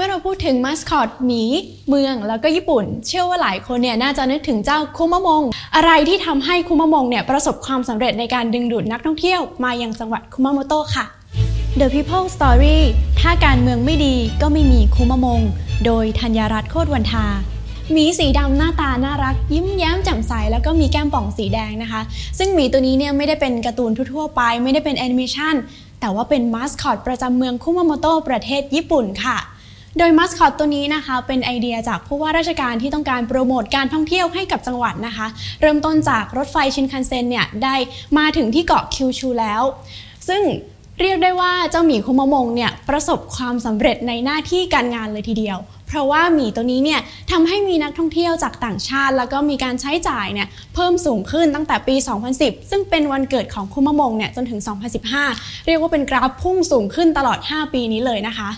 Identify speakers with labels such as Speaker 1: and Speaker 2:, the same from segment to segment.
Speaker 1: มื่อเราพูดถึงมัสคอตหมี เมืองแล้วก็ญี่ปุ่น เชื่อว่าหลายคนเนี่ยน่าจะนึกถึงเจ้าคุมะมง อะไรที่ทำให้คุมะมงเนี่ยประสบความสำเร็จในการดึงดูดนักท่องเที่ยวมายังจังหวัดคุมาโมโตะค่ะ The People Story ถ้าการเมืองไม่ดีก็ไม่มีคุมะมง โดยธัญรัตน์โคตรวันทาหมีสีดำหน้าตาน่ารัก ยิ้มแย้มแจ่มใสแล้วก็มีแก้มป่องสีแดงนะคะ ซึ่งหมีตัวนี้เนี่ยไม่ได้เป็นการ์ตูนทั่วๆไป ไม่ได้เป็นแอนิเมชันแต่ว่าเป็นมาสคอตประจำเมืองคุมาโมโตะประเทศญี่ปุ่นค่ะ โดยมัสคอตตัวนี้นะคะเป็นไอเดียจากผู้ว่าราชการที่ต้องการโปรโมทการท่องเที่ยวให้กับจังหวัดนะคะ เริ่มต้นจากรถไฟชินคันเซ็นเนี่ยได้มาถึงที่เกาะคิวชูแล้ว ซึ่งเรียกได้ว่าเจ้าหมีคุมะมงเนี่ยประสบความสำเร็จในหน้าที่การงานเลยทีเดียว เพราะว่าหมีตัวนี้เนี่ยทำให้มีนักท่องเที่ยวจากต่างชาติ แล้วก็มีการใช้จ่ายเนี่ยเพิ่มสูงขึ้นตั้งแต่ปี 2010 ซึ่งเป็นวันเกิดของคุมะมงเนี่ยจนถึง 2015 เรียกว่าเป็นกราฟพุ่งสูงขึ้นตลอด 5 ปีนี้เลยนะคะ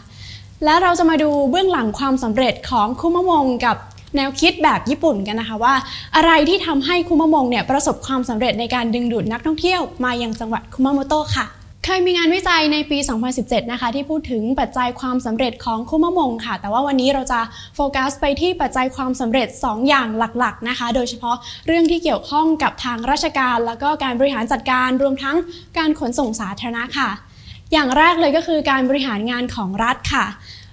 Speaker 1: และเราจะมาดูเบื้องหลังความสำเร็จของคุมะมงกับแนวคิดแบบญี่ปุ่นกันนะคะว่า อะไรที่ทำให้คุมะมงเนี่ยประสบความสำเร็จในการดึงดูดนักท่องเที่ยวมายังจังหวัดคุมาโมโตะค่ะเคยมีงานวิจัยในปี 2017 นะคะ ที่พูดถึงปัจจัยความสำเร็จของคุมะมงค่ะ แต่ว่าวันนี้เราจะโฟกัสไปที่ปัจจัยความสำเร็จ 2 อย่างหลักๆนะคะ โดยเฉพาะเรื่องที่เกี่ยวข้องกับทางราชการ แล้วก็การบริหารจัดการรวมทั้งการขนส่งสาธารณะค่ะ อย่างแรกเลยก็คือการบริหารงานของรัฐค่ะ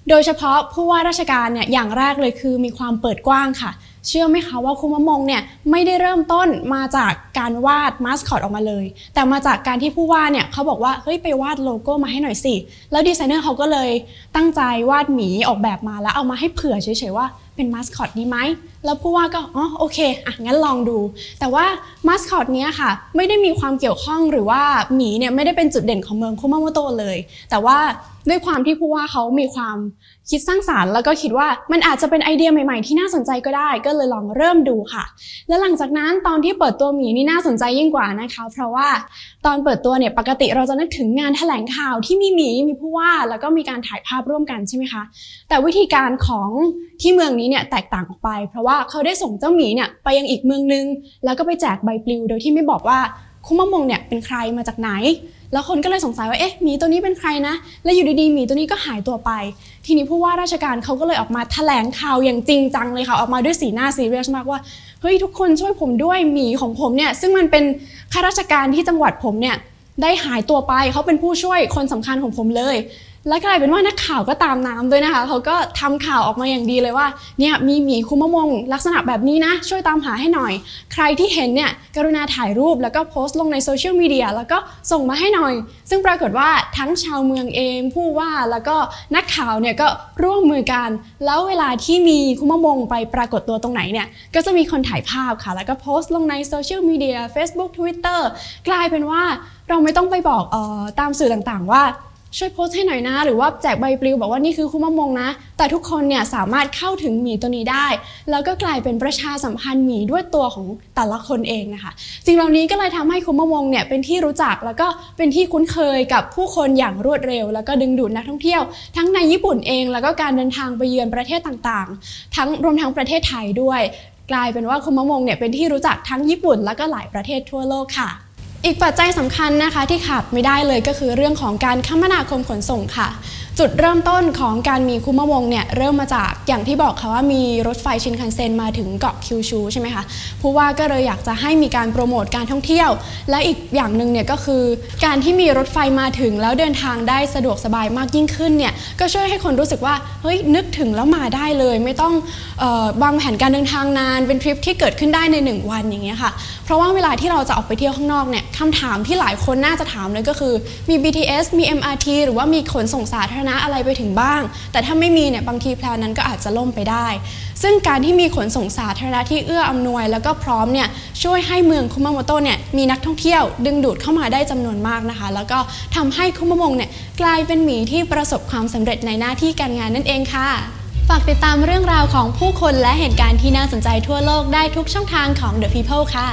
Speaker 1: โดยเฉพาะผู้ว่าราชการเนี่ยอย่างแรกเลยคือมีความเปิดกว้างค่ะ เชื่อไหมคะว่าคุมะมงเนี่ยไม่ได้เริ่มต้นมาจากการวาดมาสคอตออกมาเลย แต่มาจากการที่ผู้ว่าเนี่ยเขาบอกว่าเฮ้ยไปวาดโลโก้มาให้หน่อยสิ แล้วดีไซเนอร์เขาก็เลยตั้งใจวาดหมีออกแบบมาแล้วเอามาให้เผื่อเฉยๆว่าเป็นมาสคอตดีไหม แล้วผู้ว่าก็ อ๋อ โอเค อะ งั้นลองดู แต่ว่ามาสคอตเนี้ยค่ะ ไม่ได้มีความเกี่ยวข้องหรือว่าหมีเนี่ยไม่ได้เป็นจุดเด่นของเมืองคุมาโมโตะเลย แต่ว่าด้วยความที่ผู้ว่าเขามีความคิดสร้างสารรค์ แล้วก็คิดว่ามันอาจจะเป็นไอเดียใหม่ ๆ ที่น่าสนใจก็ได้ ก็เลยลองเริ่มดูค่ะ และหลังจากนั้นตอนที่เปิดตัวหมีนี่น่าสนใจยิ่งกว่านะคะ เพราะว่าตอนเปิดตัวเนี่ยปกติเราจะนึกถึงงานแถลงข่าวที่มีหมีมีผู้ว่า แล้วก็มีการถ่ายภาพร่วมกันใช่ไหมคะ แต่วิธีการของที่เมืองนี้เนี่ยแตกต่างออกไป เพราะว่าเขาได้ส่งเจ้าหมีเนี่ยไปยังอีกเมืองนึง แล้วก็ไปแจกใบปลิว โดยที่ไม่บอกว่าคุมะมงเนี่ยเป็นใครมาจากไหน แล้วคนก็เลยสงสัยว่าเอ๊ะหมีตัวนี้เป็นใครนะ แล้วอยู่ดีๆหมีตัวนี้ก็หายตัวไป ทีนี้ผู้ว่าราชการเขาก็เลยออกมาแถลงข่าวอย่างจริงจังเลยค่ะออกมาด้วยสีหน้าซีเรียสมากว่าเฮ้ยทุกคนช่วยผมด้วยหมีของผมเนี่ยซึ่งมันเป็นข้าราชการที่จังหวัดผมเนี่ยได้หายตัวไปเขาเป็นผู้ช่วยคนสำคัญของผมเลย และกลายเป็นว่านักข่าวก็ตามน้ำด้วยนะคะ เขาก็ทำข่าวออกมาอย่างดีเลยว่าเนี่ยมีหมีคุมะมงลักษณะแบบนี้นะ ช่วยตามหาให้หน่อย ใครที่เห็นเนี่ยกรุณาถ่ายรูปแล้วก็โพสต์ลงในโซเชียลมีเดียแล้วก็ส่งมาให้หน่อย ซึ่งปรากฏว่าทั้งชาวเมืองเองผู้ว่าแล้วก็นักข่าวเนี่ยก็ร่วมมือกัน แล้วเวลาที่มีคุมะมงไปปรากฏตัวตรงไหนเนี่ยก็จะมีคนถ่ายภาพค่ะ แล้วก็โพสต์ลงในโซเชียลมีเดีย Facebook Twitter กลายเป็นว่าเราไม่ต้องไปบอกออตามสื่อต่างๆว่า ช่วยโพสต์ให้หน่อยนะ หรือว่าแจกใบปลิวบอกว่านี่คือคุมะมงนะ แต่ทุกคนเนี่ยสามารถเข้าถึงหมีตัวนี้ได้ แล้วก็กลายเป็นประชาสัมพันธ์หมีด้วยตัวของแต่ละคนเองนะคะสิ่งเหล่านี้ก็เลยทำให้คุมะมงเนี่ยเป็นที่รู้จักแล้วก็เป็นที่คุ้นเคยกับผู้คนอย่างรวดเร็ว แล้วก็ดึงดูดนักท่องเที่ยว ทั้งในญี่ปุ่นเอง แล้วก็การเดินทางไปเยือนประเทศต่างๆ ทั้งรวมทั้งประเทศไทยด้วย กลายเป็นว่าคุมะมงเนี่ยเป็นที่รู้จักทั้งญี่ปุ่น แล้วก็หลายประเทศทั่วโลกค่ะ อีกปัจจัยสำคัญนะคะที่ขาดไม่ได้เลยก็คือเรื่องของการคมนาคมขนส่งค่ะ จุดเริ่มต้นของการมีคุมะวงเนี่ยเริ่มมาจากอย่างที่บอกค่ะว่ามีรถไฟชินคันเซ็นมาถึงเกาะคิวชูใช่ไหมคะผู้ว่าก็เลยอยากจะให้มีการโปรโมทการท่องเที่ยว และอีกอย่างหนึ่งเนี่ยก็คือ การที่มีรถไฟมาถึงแล้วเดินทางได้สะดวกสบายมากยิ่งขึ้นเนี่ยก็ช่วยให้คนรู้สึกว่าเฮ้ยนึกถึงแล้วมาได้เลย ไม่ต้องวางแผนการเดินทางนานเป็นทริปที่เกิดขึ้นได้ใน 1 วันอย่างเงี้ยค่ะเพราะว่าเวลาที่เราจะออกไปเที่ยวข้างนอกเนี่ยคำถามที่หลายคนน่าจะถามเลยก็คือมี BTS มี MRT หรือว่ามีขนส่งสาธารณะอะไรไปถึงบ้าง แต่ถ้าไม่มีเนี่ยบางทีแพลนนั้นก็อาจจะล่มไปได้ ซึ่งการที่มีขนส่งสาธารณะที่เอื้ออำนวย แล้วก็พร้อมเนี่ยช่วยให้เมืองคุมาโมโตะเนี่ยมีนักท่องเที่ยว ดึงดูดเข้ามาได้จำนวนมากนะคะ แล้วก็ทำให้คุมะมงเนี่ยกลายเป็นหมีที่ประสบความสำเร็จในหน้าที่การงานนั่นเองค่ะฝากติดตามเรื่องราวของผู้คนและเหตุการณ์ที่น่าสนใจทั่วโลกได้ทุกช่องทางของ The People ค่ะ